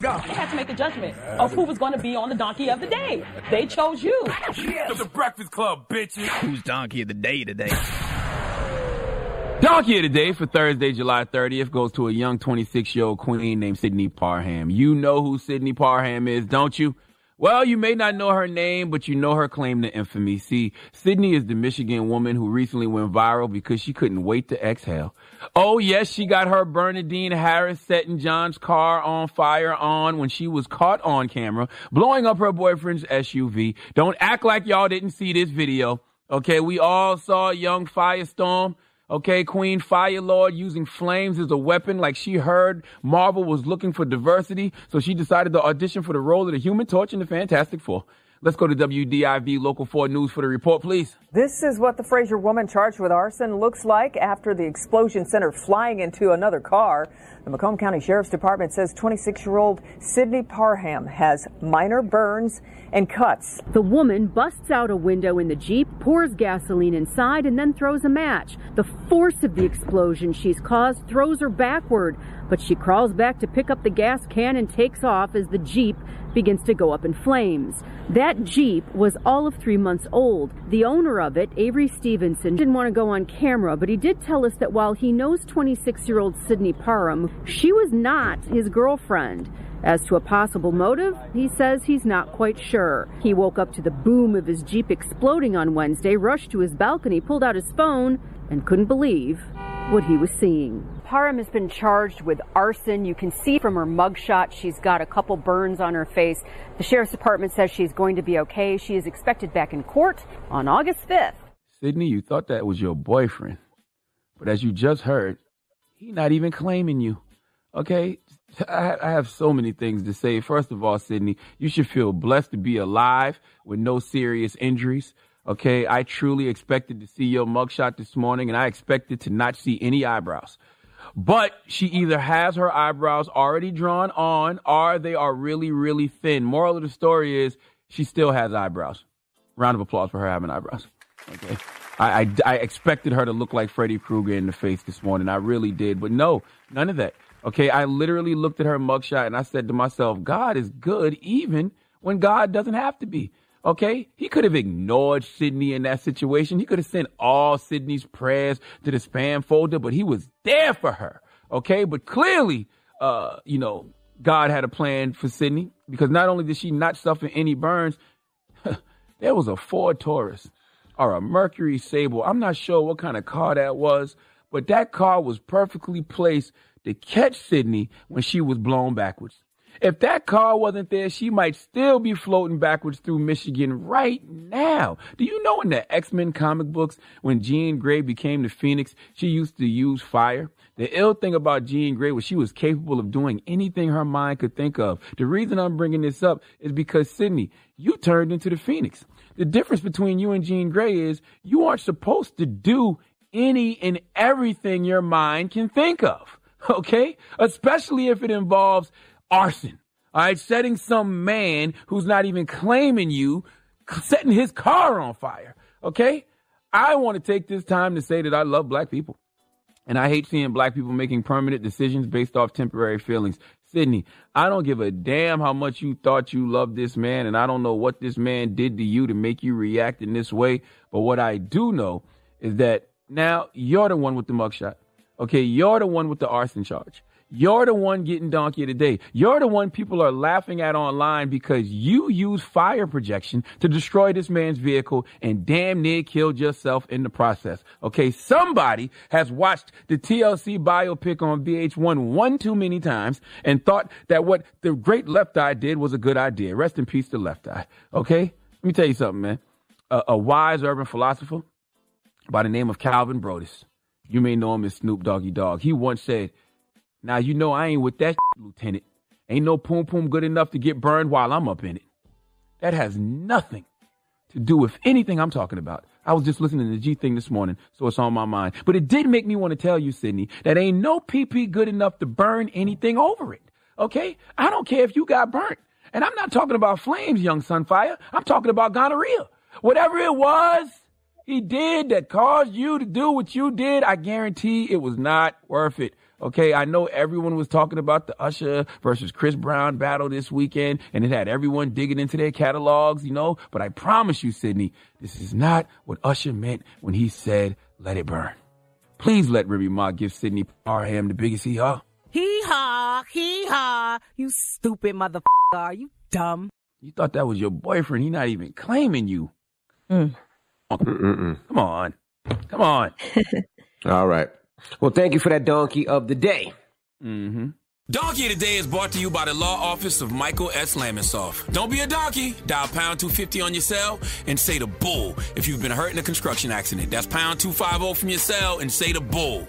They had to make a judgment of who was going to be on the donkey of the day. They chose you. Yeah, the Breakfast Club, bitches. Who's donkey of the day today? Donkey of the day for Thursday, July 30th goes to a young 26 year old queen named Sydney Parham. You know who Sydney Parham is, don't you? Well, you may not know her name, but you know her claim to infamy. See, Sydney is the Michigan woman who recently went viral because she couldn't wait to exhale. Oh, yes, she got her Bernadine Harris setting John's car on fire on when she was caught on camera, blowing up her boyfriend's SUV. Don't act like y'all didn't see this video. Okay, we all saw young Firestorm Okay, Queen Fire Lord using flames as a weapon, like she heard Marvel was looking for diversity, so she decided to audition for the role of the Human Torch in the Fantastic Four. Let's go to WDIV Local 4 News for the report, please. This is what the Fraser woman charged with arson looks like after the explosion sent her flying into another car. The Macomb County Sheriff's Department says 26 year old Sydney Parham has minor burns and cuts. The woman busts out a window in the Jeep, pours gasoline inside, and then throws a match. The force of the explosion she's caused throws her backward, but she crawls back to pick up the gas can and takes off as the Jeep begins to go up in flames. That Jeep was all of three months old. The owner of it, Avery Stevenson, didn't want to go on camera, but he did tell us that while he knows 26 year old Sydney Parham, she was not his girlfriend. As to a possible motive, he says he's not quite sure. He woke up to the boom of his Jeep exploding on Wednesday, rushed to his balcony, pulled out his phone, and couldn't believe what he was seeing. Parham has been charged with arson. You can see from her mugshot she's got a couple burns on her face. The sheriff's department says she's going to be okay. She is expected back in court on August 5th. Sydney, you thought that was your boyfriend. But as you just heard, he's not even claiming you. Okay? I, I have so many things to say. First of all, Sydney, you should feel blessed to be alive with no serious injuries. Okay, I truly expected to see your mugshot this morning, and I expected to not see any eyebrows. But she either has her eyebrows already drawn on, or they are really, really thin. Moral of the story is she still has eyebrows. Round of applause for her having eyebrows. Okay, I, I, I expected her to look like Freddy Krueger in the face this morning. I really did, but no, none of that. Okay, I literally looked at her mugshot and I said to myself, God is good even when God doesn't have to be. Okay, he could have ignored Sydney in that situation. He could have sent all Sydney's prayers to the spam folder, but he was there for her. Okay, but clearly, uh, you know, God had a plan for Sydney because not only did she not suffer any burns, there was a Ford Taurus or a Mercury Sable. I'm not sure what kind of car that was, but that car was perfectly placed to catch Sydney when she was blown backwards. If that car wasn't there, she might still be floating backwards through Michigan right now. Do you know in the X-Men comic books, when Jean Grey became the Phoenix, she used to use fire? The ill thing about Jean Grey was she was capable of doing anything her mind could think of. The reason I'm bringing this up is because Sydney, you turned into the Phoenix. The difference between you and Jean Grey is you aren't supposed to do any and everything your mind can think of. Okay? Especially if it involves arson. All right? Setting some man who's not even claiming you, setting his car on fire. Okay? I want to take this time to say that I love black people. And I hate seeing black people making permanent decisions based off temporary feelings. Sydney, I don't give a damn how much you thought you loved this man, and I don't know what this man did to you to make you react in this way. But what I do know is that now you're the one with the mugshot. Okay, you're the one with the arson charge. You're the one getting donkey today. You're the one people are laughing at online because you used fire projection to destroy this man's vehicle and damn near killed yourself in the process. Okay, somebody has watched the TLC biopic on VH1 one too many times and thought that what the great left eye did was a good idea. Rest in peace the left eye. Okay, let me tell you something, man. A, a wise urban philosopher by the name of Calvin Broadus. You may know him as Snoop Doggy Dogg. He once said, now you know I ain't with that shit, Lieutenant. Ain't no poom poom good enough to get burned while I'm up in it. That has nothing to do with anything I'm talking about. I was just listening to the G thing this morning, so it's on my mind. But it did make me want to tell you, Sydney, that ain't no PP good enough to burn anything over it. Okay? I don't care if you got burnt. And I'm not talking about flames, young Sunfire. I'm talking about gonorrhea. Whatever it was he did that caused you to do what you did, I guarantee it was not worth it. Okay, I know everyone was talking about the Usher versus Chris Brown battle this weekend, and it had everyone digging into their catalogs, you know. But I promise you, Sydney, this is not what Usher meant when he said, let it burn. Please let Remy Ma give Sydney Parham the biggest hee haw. Hee haw, hee haw. You stupid motherfucker. Are you dumb? You thought that was your boyfriend. He not even claiming you. Mm. Mm-mm. Come on. Come on. All right. Well, thank you for that donkey of the day. Mm-hmm. Donkey of the Day is brought to you by the law office of Michael S. Lamonsoff. Don't be a donkey. Dial pound 250 on your cell and say the bull if you've been hurt in a construction accident. That's pound 250 from your cell and say the bull.